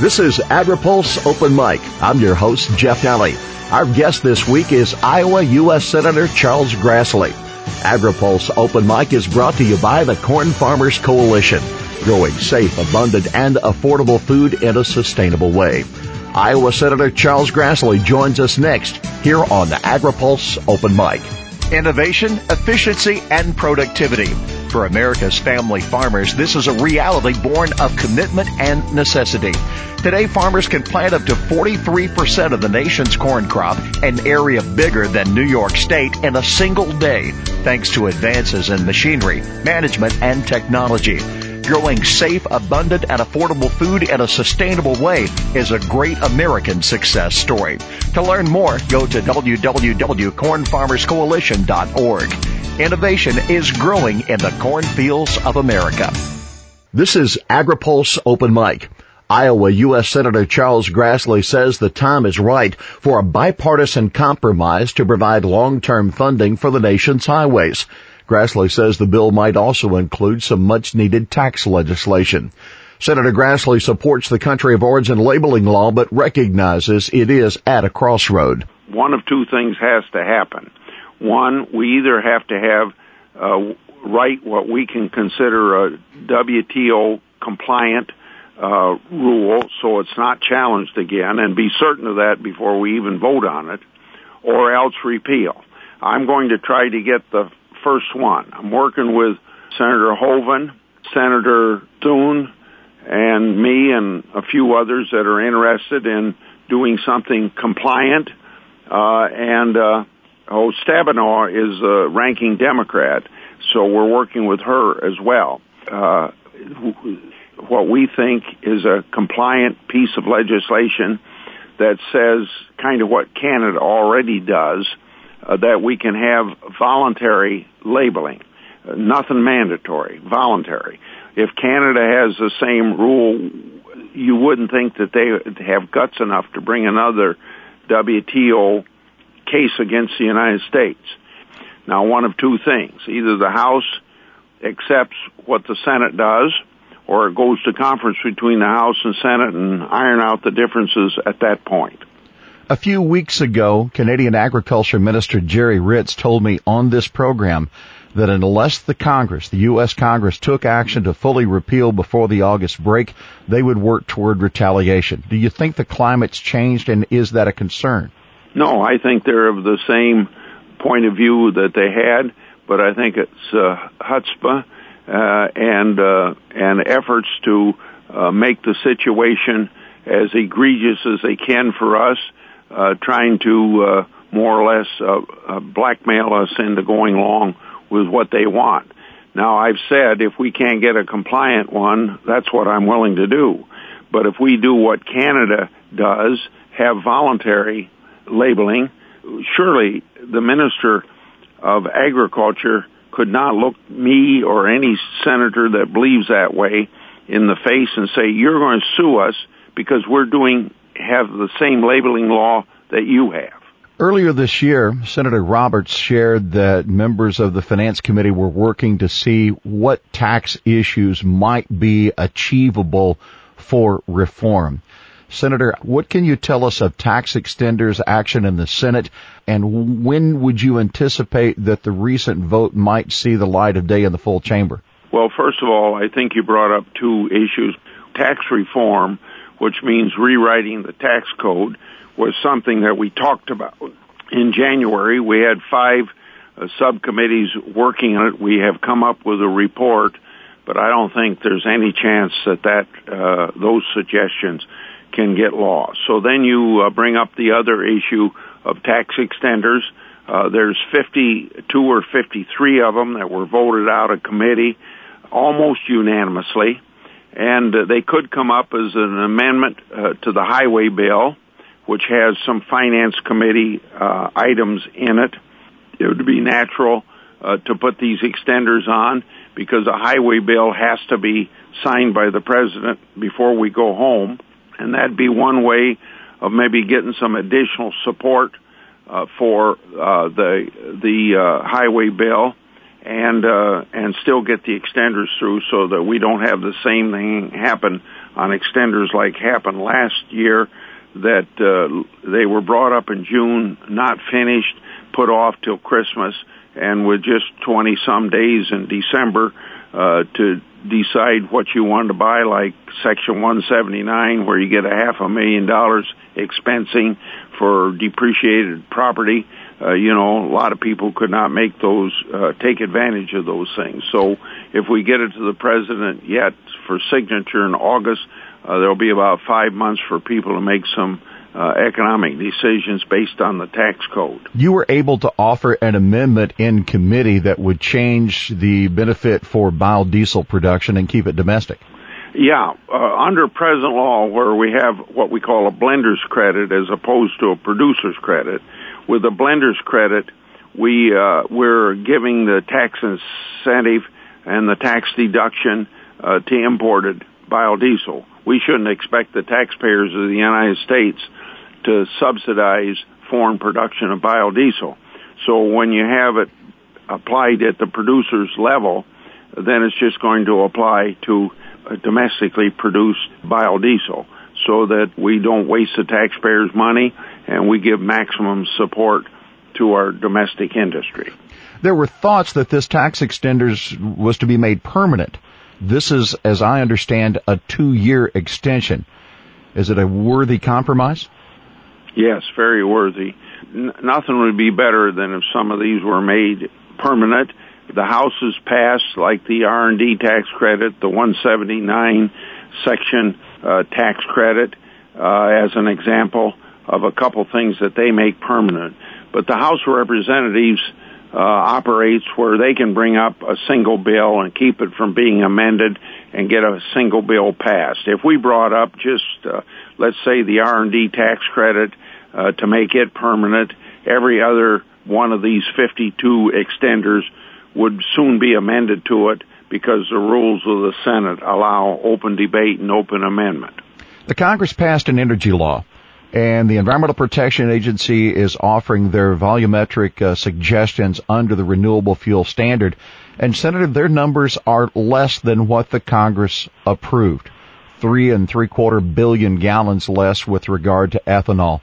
This is AgriPulse Open Mic. I'm your host, Jeff Daly. Our guest this week is Iowa U.S. Senator Charles Grassley. AgriPulse Open Mic is brought to you by the Corn Farmers Coalition, growing safe, abundant, and affordable food in a sustainable way. Iowa Senator Charles Grassley joins us next here on the AgriPulse Open Mic. Innovation, efficiency, and productivity. For America's family farmers, this is a reality born of commitment and necessity. Today, farmers can plant up to 43% of the nation's corn crop, an area bigger than New York State, in a single day, thanks to advances in machinery, management, and technology. Growing safe, abundant, and affordable food in a sustainable way is a great American success story. To learn more, go to www.cornfarmerscoalition.org. Innovation is growing in the cornfields of America. This is AgriPulse Open Mic. Iowa U.S. Senator Charles Grassley says the time is right for a bipartisan compromise to provide long-term funding for the nation's highways. Grassley says the bill might also include some much needed tax legislation. Senator Grassley supports the country of origin labeling law, but recognizes it is at a crossroad. One of two things has to happen. One, we either have to have uh, write what we can consider a WTO compliant uh, rule, so it's not challenged again, and be certain of that before we even vote on it, or else repeal. I'm going to try to get the first one. I'm working with Senator Hoeven, Senator Thune, and me and a few others that are interested in doing something compliant. Uh, and uh, oh, Stabenow is a ranking Democrat, so we're working with her as well. Uh, what we think is a compliant piece of legislation that says kind of what Canada already does, that we can have voluntary labeling. Uh, nothing mandatory, voluntary. If Canada has the same rule, you wouldn't think that they have guts enough to bring another WTO case against the United States. Now, one of two things. Either the House accepts what the Senate does, or it goes to conference between the House and Senate and iron out the differences at that point. A few weeks ago, Canadian Agriculture Minister Gerry Ritz told me on this program that unless the Congress, the U.S. Congress, took action to fully repeal before the August break, they would work toward retaliation. Do you think the climate's changed and is that a concern? No, I think they're of the same point of view that they had, but I think it's uh, chutzpah uh, and uh, and efforts to uh, make the situation as egregious as they can for us trying to uh, more or less uh, uh, blackmail us into going along with what they want. Now, I've said if we can't get a compliant one, that's what I'm willing to do. But if we do what Canada does, have voluntary labeling, surely the Minister of Agriculture could not look me or any senator that believes that way in the face and say, you're going to sue us because we're doing have the same labeling law that you have. Earlier this year, Senator Roberts shared that members of the Finance Committee were working to see what tax issues might be achievable for reform. Senator, what can you tell us of tax extenders action in the Senate and when would you anticipate that the recent vote might see the light of day in the full chamber? Well, first of all, I think you brought up two issues. Tax reform which means rewriting the tax code, was something that we talked about. In January, we had five uh, subcommittees working on it. We have come up with a report, but I don't think there's any chance that that uh, those suggestions can get lost. So then you uh, bring up the other issue of tax extenders. Uh, there's 52 or 53 of them that were voted out of committee almost unanimously and uh, they could come up as an amendment uh, to the highway bill, which has some finance committee uh, items in it. It would be natural uh, to put these extenders on because a highway bill has to be signed by the president before we go home, and that'd be one way of maybe getting some additional support uh, for uh, the the uh, highway bill and uh, and still get the extenders through so that we don't have the same thing happen on extenders like happened last year that uh, they were brought up in June, not finished, put off till Christmas, and with just 20 some days in December uh, to decide what you want to buy, like Section 179, where you get a half a million dollars expensing for depreciated property. Uh, you know, a lot of people could not make those, uh, take advantage of those things. So if we get it to the president yet for signature in August, uh, there'll be about five months for people to make some uh, economic decisions based on the tax code. You were able to offer an amendment in committee that would change the benefit for biodiesel production and keep it domestic. Yeah, uh, under present law, where we have what we call a blender's credit as opposed to a producer's credit, with a blender's credit, we uh, we're giving the tax incentive and the tax deduction uh, to imported biodiesel. We shouldn't expect the taxpayers of the United States to subsidize foreign production of biodiesel. So when you have it applied at the producer's level, then it's just going to apply to domestically produced biodiesel so that we don't waste the taxpayers' money and we give maximum support to our domestic industry. There were thoughts that this tax extenders was to be made permanent. This is, as I understand, a two-year extension. Is it a worthy compromise? Yes, very worthy. N- nothing would be better than if some of these were made permanent. The House has passed, like the R&D tax credit, the 179 section tax credit, uh, as an example of a couple things that they make permanent. But the House of Representatives uh, operates where they can bring up a single bill and keep it from being amended and get a single bill passed. If we brought up just, uh, let's say, the R&D tax credit uh, to make it permanent, every other one of these 52 extenders would soon be amended to it because the rules of the Senate allow open debate and open amendment. The Congress passed an energy law and the Environmental Protection Agency is offering their volumetric uh, suggestions under the renewable fuel standard. And Senator, their numbers are less than what the Congress approved. Three and three quarter billion gallons less with regard to ethanol.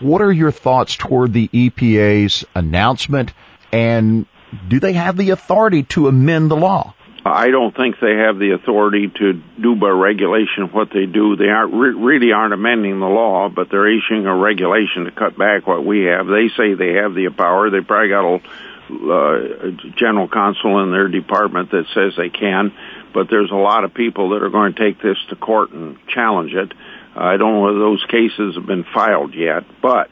What are your thoughts toward the EPA's announcement and do they have the authority to amend the law? I don't think they have the authority to do by regulation what they do. They aren't really aren't amending the law, but they're issuing a regulation to cut back what we have. They say they have the power. They probably got a uh, general counsel in their department that says they can, but there's a lot of people that are going to take this to court and challenge it. I don't know whether those cases have been filed yet, but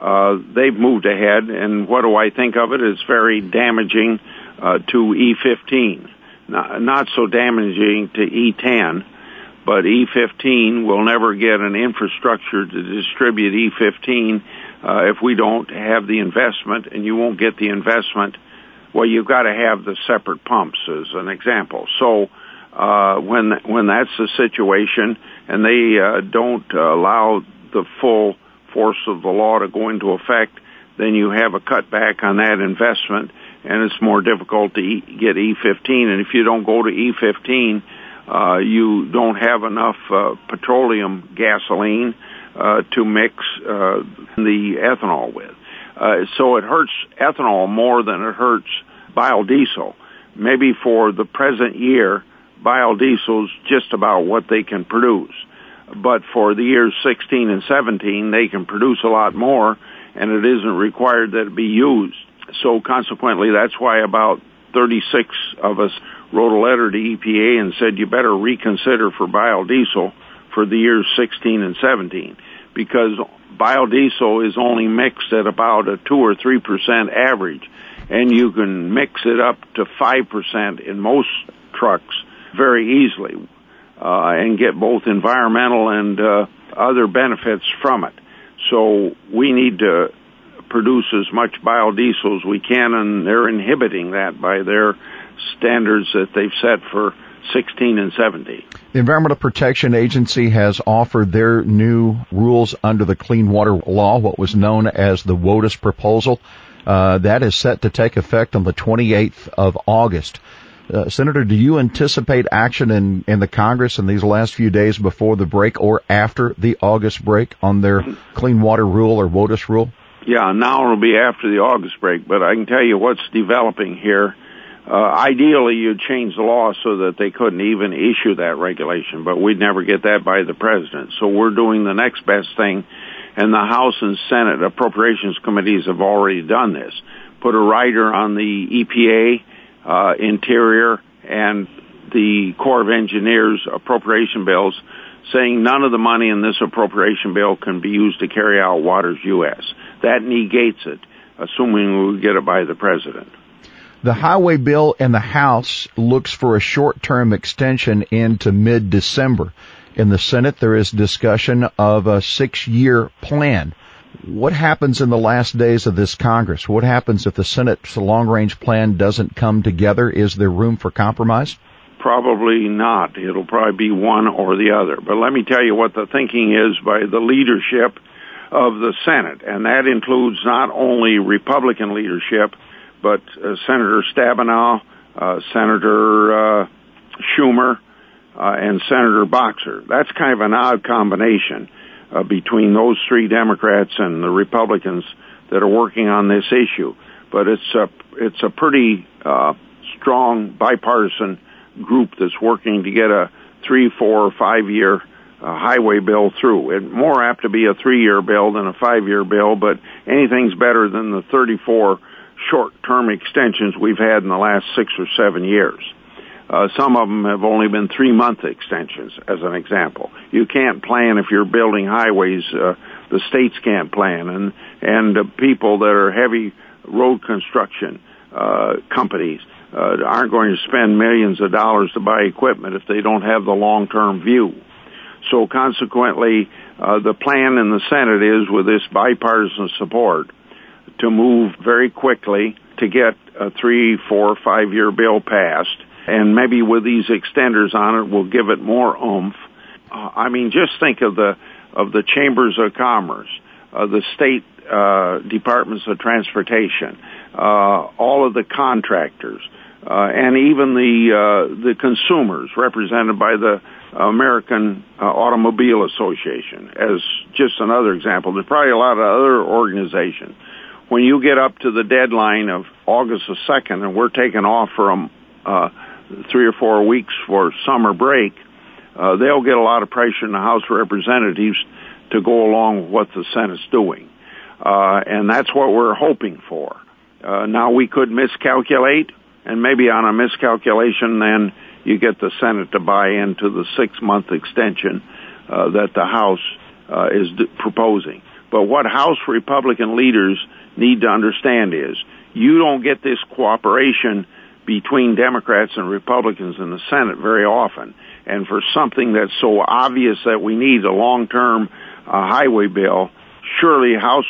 uh, they've moved ahead. And what do I think of it? It's very damaging uh, to E15 not, so damaging to E10, but E15 will never get an infrastructure to distribute E15 uh, if we don't have the investment, and you won't get the investment. Well, you've got to have the separate pumps, as an example. So uh, when when that's the situation, and they uh, don't allow the full force of the law to go into effect, then you have a cutback on that investment and it's more difficult to e- get E15. And if you don't go to E15, uh, you don't have enough uh, petroleum gasoline uh, to mix uh, the ethanol with. Uh, so it hurts ethanol more than it hurts biodiesel. Maybe for the present year, biodiesel's just about what they can produce. But for the years 16 and 17, they can produce a lot more, and it isn't required that it be used. So consequently, that's why about 36 of us wrote a letter to EPA and said you better reconsider for biodiesel for the years 16 and 17 because biodiesel is only mixed at about a 2 or 3% average and you can mix it up to 5% in most trucks very easily uh, and get both environmental and uh, other benefits from it. So we need to produce as much biodiesel as we can, and they're inhibiting that by their standards that they've set for 16 and 70. The Environmental Protection Agency has offered their new rules under the Clean Water Law, what was known as the WOTUS proposal. Uh, that is set to take effect on the 28th of August. Uh, Senator, do you anticipate action in, in the Congress in these last few days before the break or after the August break on their clean water rule or WOTUS rule? Yeah, now it'll be after the August break, but I can tell you what's developing here. Uh, ideally, you'd change the law so that they couldn't even issue that regulation, but we'd never get that by the president. So we're doing the next best thing, and the House and Senate appropriations committees have already done this. Put a rider on the EPA, uh, Interior, and the Corps of Engineers appropriation bills saying none of the money in this appropriation bill can be used to carry out Waters U.S. That negates it, assuming we get it by the president. The highway bill in the House looks for a short-term extension into mid-December. In the Senate, there is discussion of a six-year plan. What happens in the last days of this Congress? What happens if the Senate's long-range plan doesn't come together? Is there room for compromise? Probably not. It'll probably be one or the other. But let me tell you what the thinking is by the leadership of the Senate, and that includes not only Republican leadership, but uh, Senator Stabenow, uh, Senator uh, Schumer, uh, and Senator Boxer. That's kind of an odd combination uh, between those three Democrats and the Republicans that are working on this issue. But it's a it's a pretty uh, strong bipartisan group that's working to get a three, four, five year uh, highway bill through. It more apt to be a three year bill than a five year bill, but anything's better than the 34 short-term extensions we've had in the last six or seven years. Uh, some of them have only been three-month extensions, as an example. You can't plan if you're building highways. Uh, the states can't plan, and and uh, people that are heavy road construction uh, companies uh, aren't going to spend millions of dollars to buy equipment if they don't have the long-term view. So consequently, uh, the plan in the Senate is with this bipartisan support to move very quickly to get a three, four, five year bill passed. And maybe with these extenders on it, we'll give it more oomph. Uh, I mean, just think of the of the chambers of commerce, uh, the state uh, departments of transportation, uh, all of the contractors, uh, and even the uh, the consumers represented by the American Automobile Association as just another example. There's probably a lot of other organizations when you get up to the deadline of August the 2nd and we're taking off for a, uh, three or four weeks for summer break, uh, they'll get a lot of pressure in the House of Representatives to go along with what the Senate's doing. Uh, and that's what we're hoping for. Uh, now we could miscalculate, and maybe on a miscalculation, then you get the Senate to buy into the six-month extension uh, that the House uh, is d- proposing. But what House Republican leaders need to understand is you don't get this cooperation between Democrats and Republicans in the Senate very often. And for something that's so obvious that we need a long-term uh, highway bill, surely House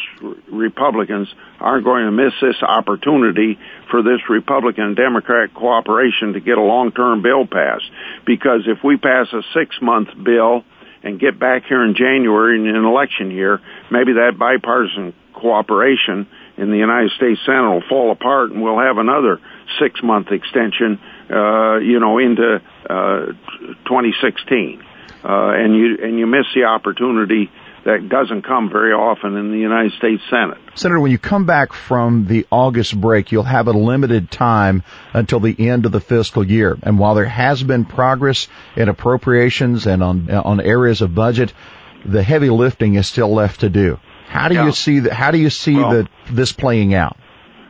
Republicans aren't going to miss this opportunity for this Republican Democrat cooperation to get a long-term bill passed. Because if we pass a six-month bill and get back here in January in an election year, maybe that bipartisan cooperation in the United States Senate will fall apart and we'll have another six month extension, uh, you know, into, uh, 2016. Uh, and you, and you miss the opportunity that doesn't come very often in the United States Senate. Senator, when you come back from the August break, you'll have a limited time until the end of the fiscal year. And while there has been progress in appropriations and on, on areas of budget, the heavy lifting is still left to do. How do yeah. you see that? How do you see well, the, this playing out?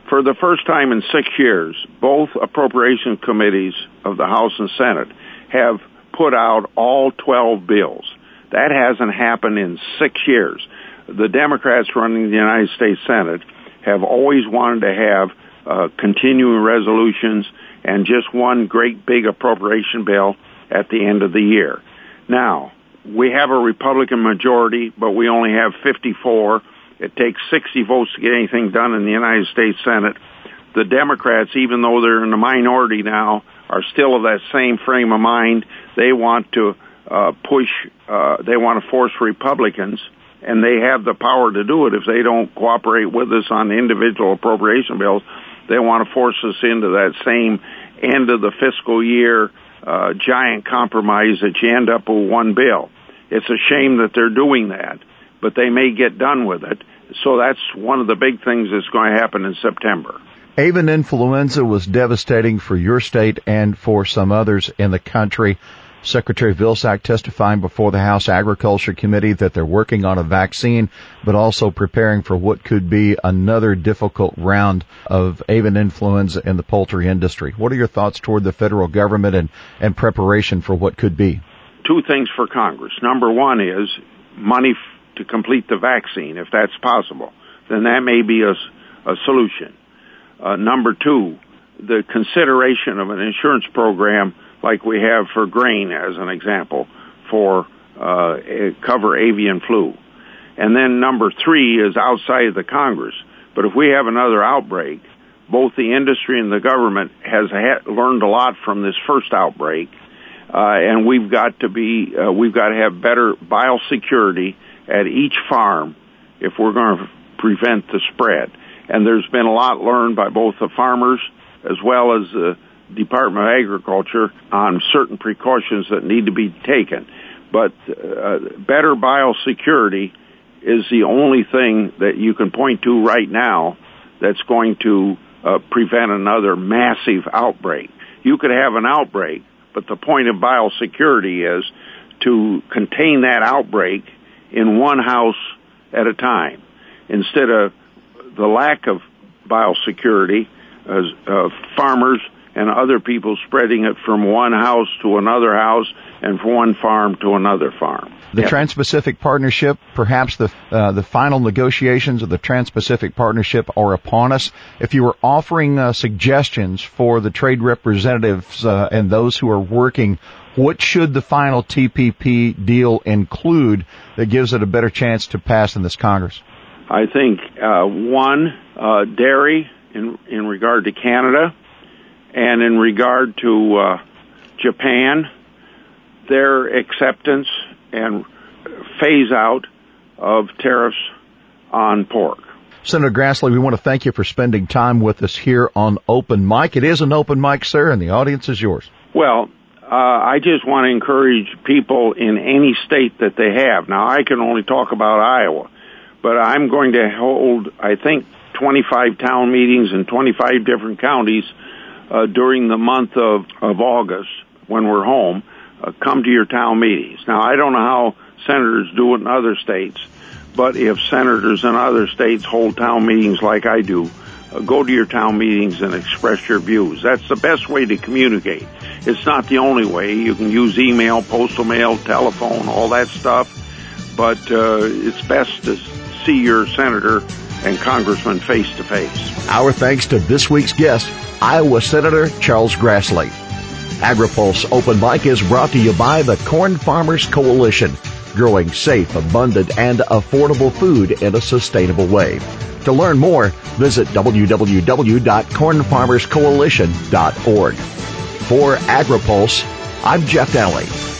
For the first time in six years, both appropriation committees of the House and Senate have put out all 12 bills. That hasn't happened in six years. The Democrats running the United States Senate have always wanted to have uh, continuing resolutions and just one great big appropriation bill at the end of the year. Now, we have a Republican majority, but we only have 54. It takes 60 votes to get anything done in the United States Senate. The Democrats, even though they're in the minority now, are still of that same frame of mind. They want to uh, push, uh, they want to force Republicans, and they have the power to do it if they don't cooperate with us on individual appropriation bills. They want to force us into that same end of the fiscal year uh, giant compromise that you end up with one bill. It's a shame that they're doing that, but they may get done with it. So that's one of the big things that's going to happen in September. Avian influenza was devastating for your state and for some others in the country. Secretary Vilsack testifying before the House Agriculture Committee that they're working on a vaccine, but also preparing for what could be another difficult round of avian influenza in the poultry industry. What are your thoughts toward the federal government and, and preparation for what could be? Two things for Congress. Number one is money f- to complete the vaccine, if that's possible. Then that may be a, a solution. Uh, number two, the consideration of an insurance program like we have for grain, as an example, for uh, cover avian flu. And then number three is outside of the Congress. But if we have another outbreak, both the industry and the government has ha- learned a lot from this first outbreak, uh, and we've got to be uh, we've got to have better biosecurity at each farm if we're going to prevent the spread. And there's been a lot learned by both the farmers as well as the Department of Agriculture on certain precautions that need to be taken. But uh, better biosecurity is the only thing that you can point to right now that's going to uh, prevent another massive outbreak. You could have an outbreak, but the point of biosecurity is to contain that outbreak in one house at a time instead of the lack of biosecurity as uh, farmers and other people spreading it from one house to another house and from one farm to another farm. The yep. Trans-Pacific Partnership, perhaps the uh, the final negotiations of the Trans-Pacific Partnership are upon us. If you were offering uh, suggestions for the trade representatives uh, and those who are working, what should the final TPP deal include that gives it a better chance to pass in this Congress? I think uh, one uh, dairy in in regard to Canada and in regard to uh, Japan, their acceptance and phase out of tariffs on pork. Senator Grassley, we want to thank you for spending time with us here on Open Mic. It is an open mic, sir, and the audience is yours. Well, uh, I just want to encourage people in any state that they have. Now, I can only talk about Iowa, but I'm going to hold, I think, 25 town meetings in 25 different counties uh, during the month of, of August when we're home, uh, come to your town meetings. Now, I don't know how senators do it in other states, but if senators in other states hold town meetings like I do, uh, go to your town meetings and express your views. That's the best way to communicate. It's not the only way. You can use email, postal mail, telephone, all that stuff, but uh, it's best to see your senator and congressman face to face. Our thanks to this week's guest, Iowa Senator Charles Grassley. AgriPulse Open Mic is brought to you by the Corn Farmers Coalition, growing safe, abundant, and affordable food in a sustainable way. To learn more, visit www.cornfarmerscoalition.org. For AgriPulse, I'm Jeff Daly.